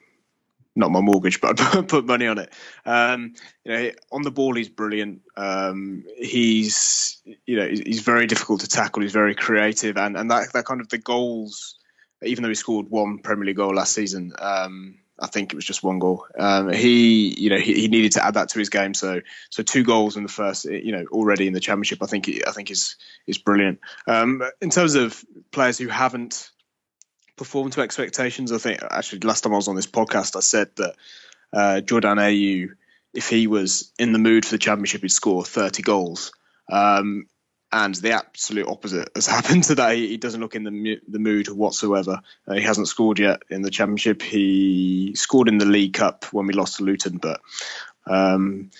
not my mortgage, <laughs> but I'd put money on it. Um, you know, on the ball, he's brilliant. Um, he's you know he's very difficult to tackle. He's very creative, and and that that kind of the goals. Even though he scored one Premier League goal last season, um, I think it was just one goal. Um, he, you know, he, he, needed to add that to his game. So, so two goals in the first, you know, already in the championship. I think, I think is is brilliant. Um, in terms of players who haven't performed to expectations. I think actually last time I was on this podcast, I said that uh, Jordan Ayew, if he was in the mood for the championship, he'd score 30 goals. Um, and the absolute opposite has <laughs> happened today. He doesn't look in the the mood whatsoever. Uh, he hasn't scored yet in the championship. He scored in the League Cup when we lost to Luton, but um,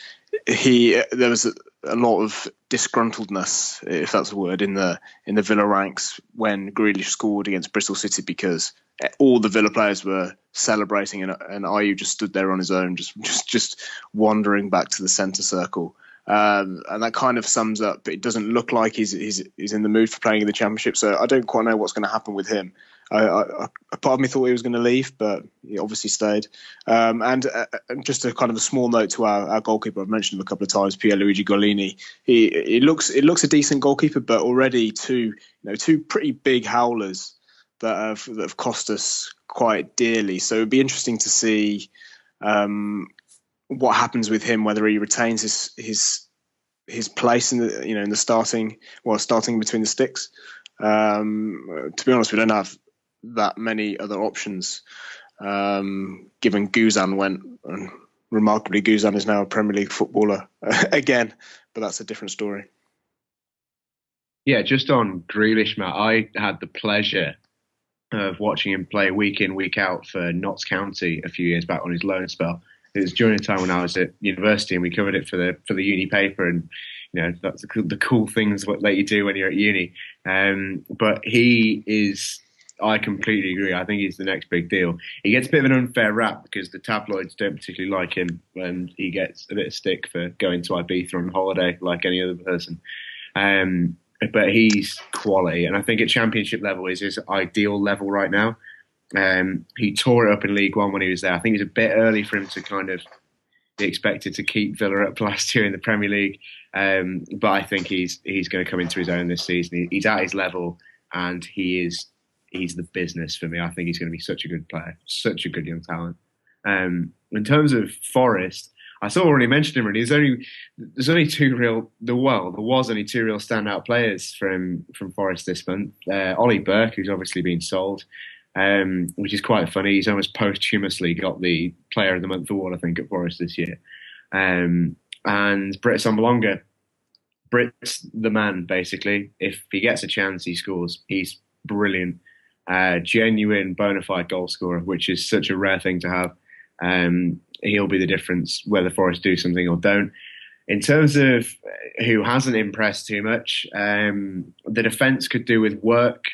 he there was a, lot of disgruntledness, if that's a word, in the in the Villa ranks when Grealish scored against Bristol City because all the Villa players were celebrating and and Ayew just stood there on his own, just <laughs> just just wandering back to the centre circle. Um, and that kind of sums up. It doesn't look like he's, he's he's in the mood for playing in the championship. So I don't quite know what's going to happen with him. I, part of me thought he was going to leave, but he obviously stayed. Um, and, uh, just a kind of a small note to our, our, goalkeeper, I've mentioned him a couple of times, Pierluigi Gollini. He it looks it looks a decent goalkeeper, but already two you know two pretty big howlers that have that have cost us quite dearly. So it'd be interesting to see um, what happens with him, whether he retains his his his place in the you know in the starting well starting between the sticks. Um, to be honest, we don't have that many other options. Um, given Guzan went, and remarkably, Guzan is now a Premier League footballer <laughs> again, but that's a different story. Yeah, just on Grealish, Matt, I had the pleasure of watching him play week in, week out for Notts County a few years back on his loan spell. It was during a time when I was at university and we covered it for the for the uni paper and you know that's the cool, the cool things what let you do when you're at uni. Um, but he is I completely agree. I think he's the next big deal. He gets a bit of an unfair rap because the tabloids don't particularly like him, and he gets a bit of stick for going to Ibiza on holiday like any other person. Um, but he's quality, and I think at championship level is his ideal level right now. Um, he tore it up in League One when he was there. I think it's a bit early for him to kind of be expected to keep Villa up <laughs> last year in the Premier League, um, but I think he's he's going to come into his own this season. He's at his level, and he is he's the business for me. I think he's going to be such a good player, such a good young talent. Um, in terms of Forest, I saw already mentioned him. Really, there's only there's only two real the well there was only two real standout players from from Forest this month. Uh, Ollie Burke, who's obviously been sold, um, which is quite funny. He's almost posthumously got the Player of the Month award, I think, at Forest this year. Um, and Britt Assombalonga, Britt's the man basically. If he gets a chance, he scores. He's brilliant. Uh, genuine bona fide goal scorer, which is such a rare thing to have. Um, he'll be the difference whether Forest do something or don't. In terms of who hasn't impressed too much, um, the defence could do with work.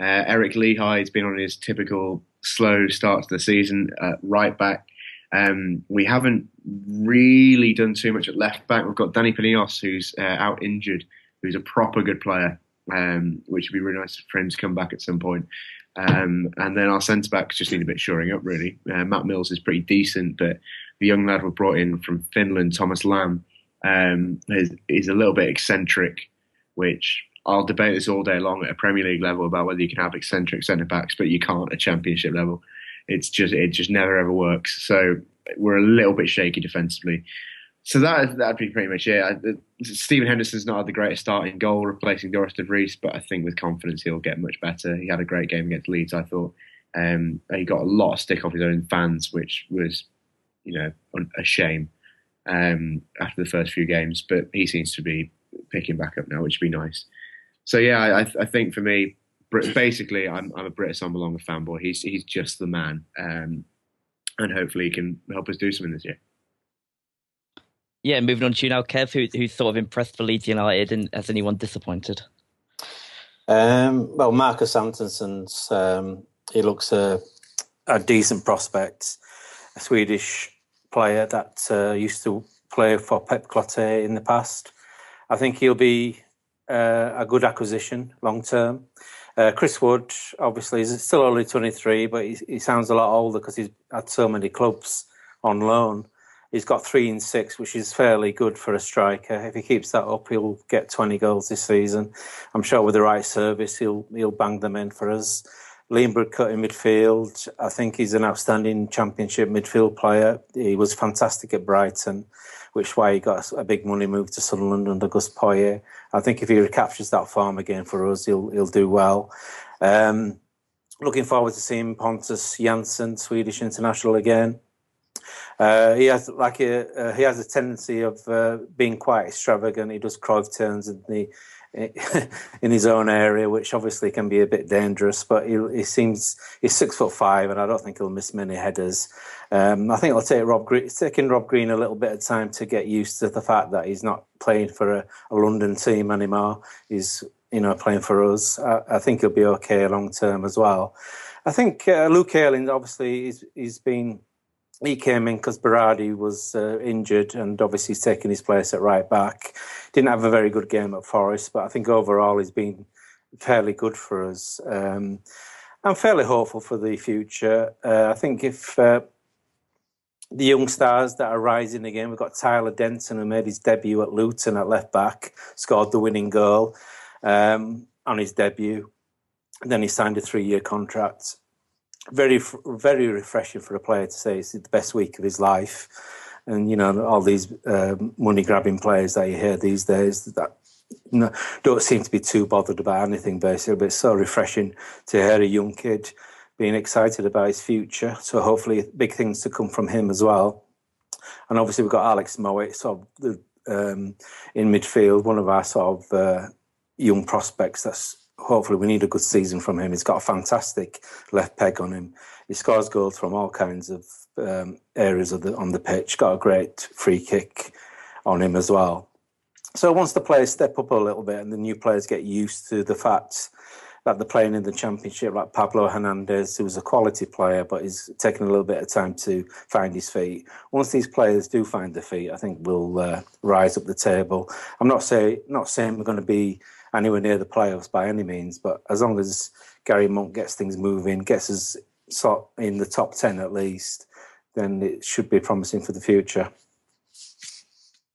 Uh, Eric Lichaj's been on his typical slow start to the season right back. Um, we haven't really done too much at left back. We've got Danny Pinillos, who's uh, out injured, who's a proper good player, um, which would be really nice for him to come back at some point. Um, and then our centre backs just need a bit shoring up, really. Uh, Matt Mills is pretty decent, but the young lad we brought in from Finland, Thomas Lam, um, is, is a little bit eccentric, which I'll debate this all day long at a Premier League level about whether you can have eccentric centre backs, but you can't at a Championship level. It's just it just never ever works. So we're a little bit shaky defensively. So that that'd be pretty much it. I, Stephen Henderson's not had the greatest start in goal, replacing Dorus de Vries, but I think with confidence he'll get much better. He had a great game against Leeds, I thought. Um, he got a lot of stick off his own fans, which was, you know, a shame um, after the first few games. But he seems to be picking back up now, which would be nice. So yeah, I, I think for me, basically, I'm, I'm a Britt Assombalonga fanboy. He's he's just the man, um, and hopefully he can help us do something this year. Yeah, moving on to you now, Kev, who, who's sort of impressed for Leeds United and has anyone disappointed? Um, well, Marcus Antonsson's, um, he looks a, a decent prospect, a Swedish player that uh, used to play for Pep Clotet in the past. I think he'll be uh, a good acquisition long term. Uh, Chris Wood, obviously, is still only 23, but he, he sounds a lot older because he's had so many clubs on loan. He's got three and six, which is fairly good for a striker. If he keeps that up, he'll get 20 goals this season. I'm sure with the right service, he'll he'll bang them in for us. Liam Bridcut in midfield. I think he's an outstanding championship midfield player. He was fantastic at Brighton, which is why he got a big money move to Sunderland under Gus Poyet. I think if he recaptures that form again for us, he'll he'll do well. Um, looking forward to seeing Pontus Jansson, Swedish international again. Uh, he has like a uh, he has a tendency of uh, being quite extravagant. He does Cruyff turns in the <laughs> in his own area, which obviously can be a bit dangerous. But he, he seems he's six foot five, and I don't think he'll miss many headers. Um, I think it'll take Rob Green, it's taking Rob Green a little bit of time to get used to the fact that he's not playing for a, a London team anymore. He's you know playing for us. I, I think he'll be okay long term as well. I think uh, Luke Ayling obviously he's, he's been he came in because Berardi was uh, injured and obviously he's taken his place at right back. Didn't have a very good game at Forest, but I think overall he's been fairly good for us. Um, I'm fairly hopeful for the future. Uh, I think if uh, the young stars that are rising again, we've got Tyler Denton who made his debut at Luton at left back, scored the winning goal um, on his debut. And then he signed a three year contract very very refreshing for a player to say it's the best week of his life. And you know all these uh, money grabbing players that you hear these days that know, don't seem to be too bothered about anything basically. But it's so refreshing to hear a young kid being excited about his future. So hopefully big things to come from him as well. And obviously we've got Alex Mowatt sort of um, in midfield, one of our sort of uh, young prospects that's hopefully we need a good season from him. He's got a fantastic left peg on him. He scores goals from all kinds of um, areas of the on the pitch. Got a great free kick on him as well. So once the players step up a little bit and the new players get used to the fact that they're playing in the championship, like Pablo Hernandez, who was a quality player, but he's taking a little bit of time to find his feet. Once these players do find their feet, I think we'll uh, rise up the table. I'm not say not saying we're going to be anywhere near the playoffs by any means. But as long as Gary Monk gets things moving, gets us sort in the top ten at least, then it should be promising for the future.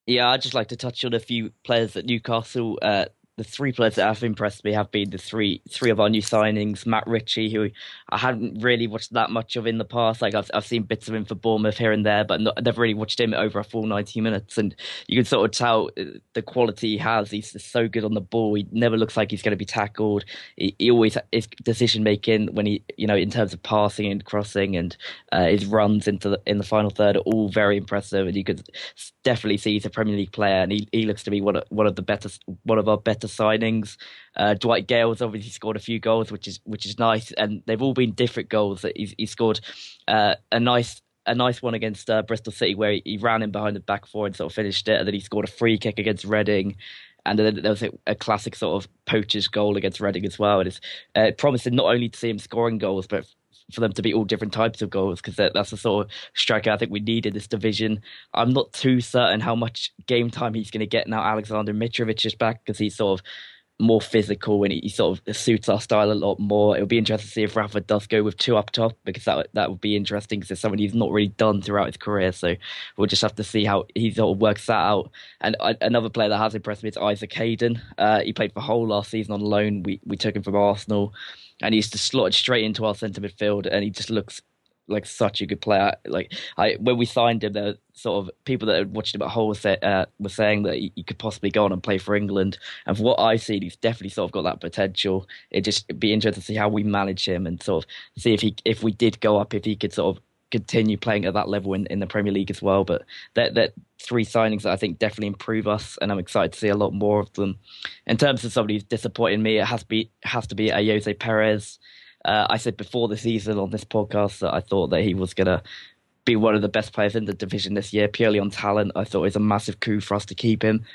Yeah, I'd just like to touch on a few players at Newcastle. Uh, the three players that have impressed me have been the three three of our new signings. Matt Ritchie, who I hadn't really watched that much of in the past. Like I've I've seen bits of him for Bournemouth here and there, but not, never really watched him over a full ninety minutes. And you can sort of tell uh, the quality he has. He's just so good on the ball. He never looks like he's going to be tackled. He, he always his decision making when he you know in terms of passing and crossing and uh, his runs into the in the final third are all very impressive. And you could definitely see he's a Premier League player, and he, he looks to be one of one of the better one of our better Signings. Uh, Dwight Gayle's obviously scored a few goals, which is which is nice, and they've all been different goals. That he's, he scored uh, a nice a nice one against uh, Bristol City where he, he, ran in behind the back four and sort of finished it, and then he scored a free kick against Reading. And then there was a, a classic sort of poacher's goal against Reading as well. And it's uh, promising not only to see him scoring goals, but for them to be all different types of goals because that, that's the sort of striker I think we need in this division. I'm not too certain how much game time he's going to get now. Alexander Mitrovic is back because he's sort of more physical and he, sort of suits our style a lot more. It'll be interesting to see if Rafa does go with two up top because that that would be interesting because it's something he's not really done throughout his career. So we'll just have to see how he sort of works that out. And uh, another player that has impressed me is Isaac Hayden. Uh, he played for Hull last season on loan. We we took him from Arsenal and he's just slotted straight into our centre midfield, and he just looks like such a good player. Like I, when we signed him, there sort of people that had watched him at Hull were, uh, were saying that he, he, could possibly go on and play for England. And from what I've seen, he's definitely sort of got that potential. It just be interesting to see how we manage him and sort of see if he if we did go up, if he could sort of continue playing at that level in, in the Premier League as well. But that that three signings that I think definitely improve us, and I'm excited to see a lot more of them. In terms of somebody who's disappointing me, it has to be has to be Ayoze Perez. Uh, I said before the season on this podcast that I thought that he was gonna be one of the best players in the division this year, purely on talent. I thought it was a massive coup for us to keep him,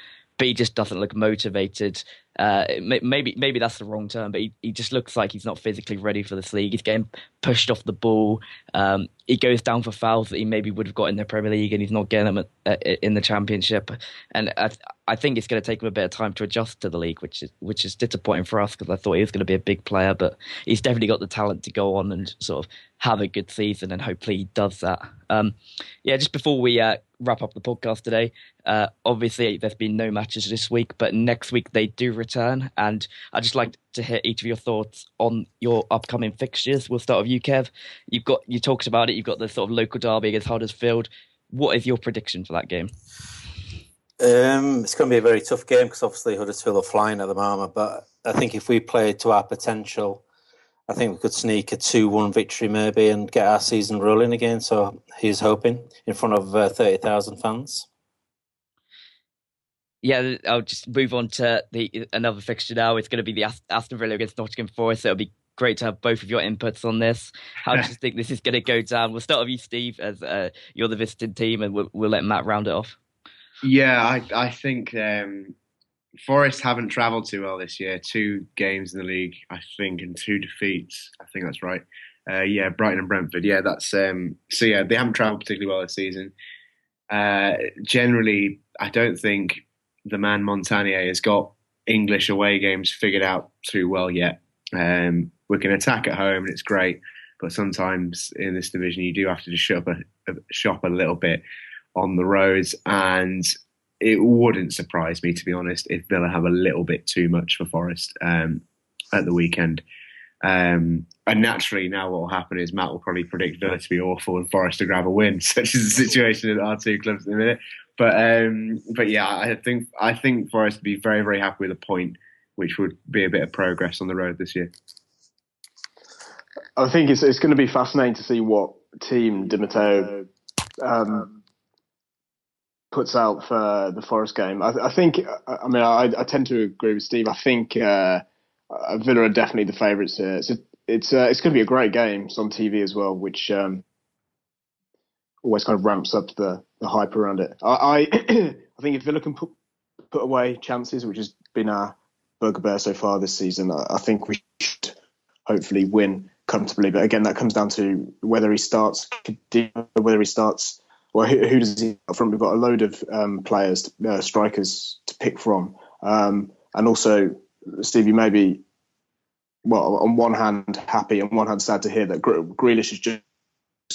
but he just doesn't look motivated. Uh, maybe maybe that's the wrong term, but he, he just looks like he's not physically ready for this league. He's getting pushed off the ball. Um, he goes down for fouls that he maybe would have got in the Premier League, and he's not getting them at, at, in the Championship. And I, I think it's going to take him a bit of time to adjust to the league, which is which is disappointing for us because I thought he was going to be a big player, but he's definitely got the talent to go on and sort of have a good season, and hopefully he does that. Um, yeah, just before we uh, wrap up the podcast today, uh, obviously there's been no matches this week, but next week they do return, and I'd just like to hear each of your thoughts on your upcoming fixtures. We'll start with you, Kev. You've got you talked about it. You've got the sort of local derby against Huddersfield. What is your prediction for that game? Um, it's going to be a very tough game because obviously Huddersfield are flying at the moment. But I think if we play to our potential, I think we could sneak a two-one victory maybe and get our season rolling again. So he's hoping in front of uh, thirty thousand fans yeah, I'll just move on to the another fixture now. It's going to be the Aston Villa against Nottingham Forest. So it'll be great to have both of your inputs on this. How do you <laughs> think this is going to go down? We'll start with you, Steve, as uh, you're the visiting team, and we'll, we'll, let Matt round it off. Yeah, I, I think um, Forest haven't travelled too well this year. Two games in the league, I think, and two defeats. I think that's right. Uh, yeah, Brighton and Brentford. Yeah, that's um, so. Yeah, they haven't travelled particularly well this season. Uh, generally, I don't think the man Montanier has got English away games figured out too well yet. Um, we can attack at home and it's great, but sometimes in this division you do have to just shop a, a shop a little bit on the roads, and it wouldn't surprise me to be honest if Villa have a little bit too much for Forest um, at the weekend. Um, and naturally, now what will happen is Matt will probably predict Villa to be awful and Forest to grab a win, <laughs> such is the situation in our two clubs at the minute. But um, but yeah, I think I think for us to be very very happy with a point, which would be a bit of progress on the road this year. I think it's it's going to be fascinating to see what team Di Matteo um, puts out for the Forest game. I, I think I mean I, I, tend to agree with Steve. I think uh, Villa are definitely the favourites here. It's a, it's uh, it's going to be a great game. It's on TV as well, which um, always kind of ramps up the, the hype around it. I I, <clears throat> I think if Villa can put put away chances, which has been our bugbear so far this season, I, I think we should hopefully win comfortably. But again, that comes down to whether he starts, whether he starts, well, who, who does he from? We've got a load of um, players, uh, strikers to pick from, um, and also Steve, you may be well on one hand happy, on one hand sad to hear that Grealish has just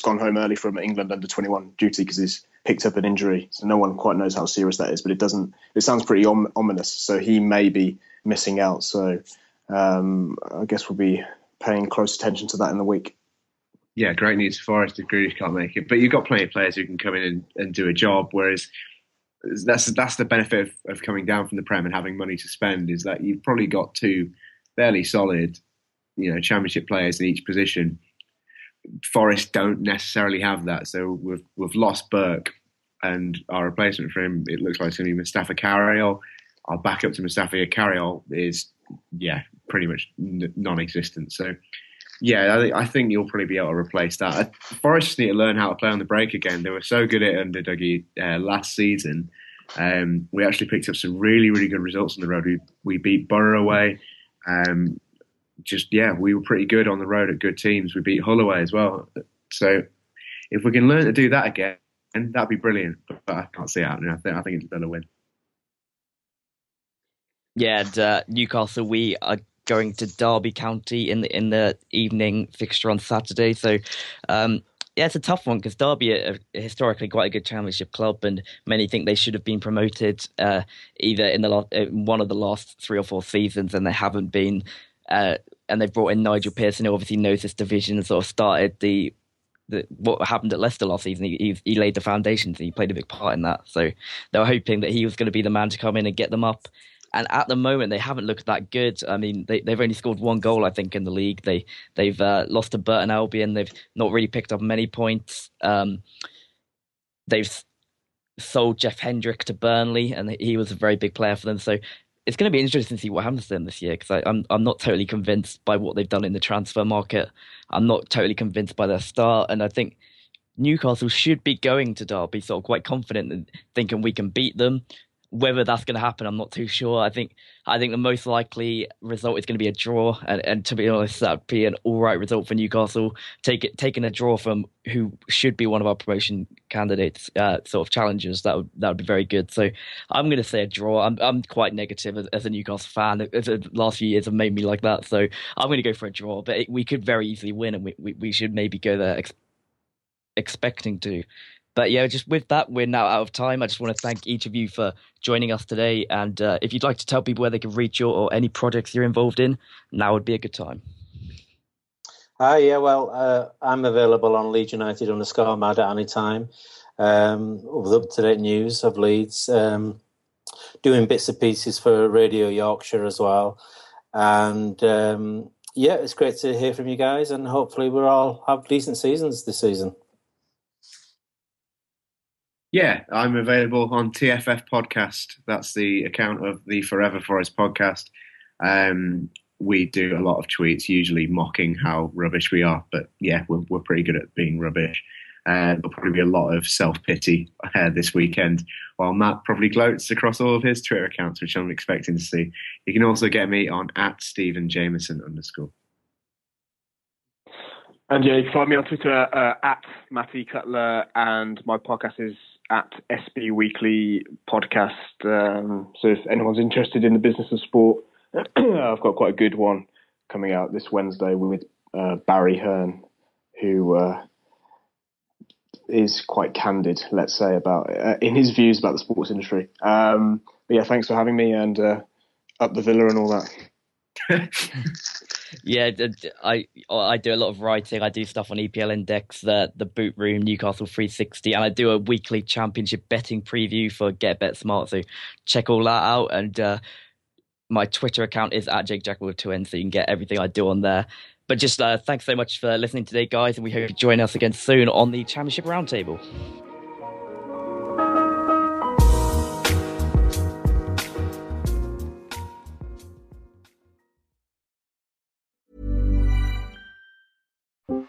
gone home early from England under 21 duty because he's picked up an injury. So no one quite knows how serious that is, but it doesn't. It sounds pretty om- ominous. So he may be missing out. So um, I guess we'll be paying close attention to that in the week. Yeah, great news for Forest if Grealish can't make it, but you've got plenty of players who can come in and, and do a job. Whereas that's that's the benefit of, of coming down from the Prem and having money to spend is that you've probably got two fairly solid, you know, Championship players in each position Forest don't necessarily have that. So we've we've lost Burke, and our replacement for him it looks like it's going to be Mustapha Carayol. our backup to Mustapha Carayol is yeah pretty much n- non-existent. So yeah, I, thi- I think you'll probably be able to replace that. Forest need to learn how to play on the break again. They were so good at under Dougie uh, last season. Um, we actually picked up some really, really good results on the road. We we beat Boro away. Um, just yeah, we were pretty good on the road at good teams. We beat Hull away as well. So if we can learn to do that again, that'd be brilliant. But I can't see it happening. I think I think it's going to win. Yeah, and, uh, Newcastle. We are going to Derby County in the in the evening fixture on Saturday. So, um, yeah, it's a tough one because Derby are historically quite a good Championship club, and many think they should have been promoted uh, either in the last, in one of the last three or four seasons, and they haven't been. Uh, and they've brought in Nigel Pearson, who obviously knows this division, and sort of started the the, what happened at Leicester last season. He, he, he laid the foundations. And he played a big part in that. So they were hoping that he was going to be the man to come in and get them up. And at the moment, they haven't looked that good. I mean, they, they've only scored one goal, I think, in the league. They they've uh, lost to Burton Albion. They've not really picked up many points. Um, they've sold Jeff Hendrick to Burnley, and he was a very big player for them. So it's going to be interesting to see what happens to them this year because I'm I'm not totally convinced by what they've done in the transfer market. I'm not totally convinced by their start, and I think Newcastle should be going to Derby sort of quite confident and thinking we can beat them. Whether that's going to happen, I'm not too sure. I think I think the most likely result is going to be a draw, and, and to be honest, that'd be an all right result for Newcastle. Take it, taking a draw from who should be one of our promotion candidates, uh, sort of challengers. That would that would be very good. So I'm going to say a draw. I'm I'm quite negative as, as a Newcastle fan. The last few years have made me like that, so I'm going to go for a draw. But it, we could very easily win, and we, we, we should maybe go there ex- expecting to. But yeah, just with that, we're now out of time. I just want to thank each of you for joining us today. And uh, if you'd like to tell people where they can reach you or any projects you're involved in, now would be a good time. Hi, yeah, well, uh, I'm available on Leeds United on underscore mad at any time um, with up to date news of Leeds, um, doing bits and pieces for Radio Yorkshire as well. And um, yeah, it's great to hear from you guys, and hopefully, we'll all have decent seasons this season. Yeah, I'm available on TFF Podcast. That's the account of the Forever Forest podcast. Um, we do a lot of tweets, usually mocking how rubbish we are, but yeah, we're, we're pretty good at being rubbish. Uh, there'll probably be a lot of self pity uh, this weekend, while Matt probably gloats across all of his Twitter accounts, which I'm expecting to see. You can also get me on at Steven Jamieson underscore. And yeah, you can find me on Twitter uh, at Matty Cutler, and my podcast is at SB Weekly Podcast. Um, so if anyone's interested in the business of sport, <clears throat> I've got quite a good one coming out this Wednesday with uh, Barry Hearn, who uh, is quite candid, let's say, about uh, in his views about the sports industry. Um, but yeah, thanks for having me, and uh, up the villa and all that. <laughs> Yeah, I I do a lot of writing. I do stuff on EPL Index, the the Boot Room, Newcastle 360, and I do a weekly Championship betting preview for Get Bet Smart. So check all that out. And uh, my Twitter account is at Jake Jackmann with two N's, so you can get everything I do on there. But just uh, thanks so much for listening today, guys, and we hope you join us again soon on the Championship Roundtable.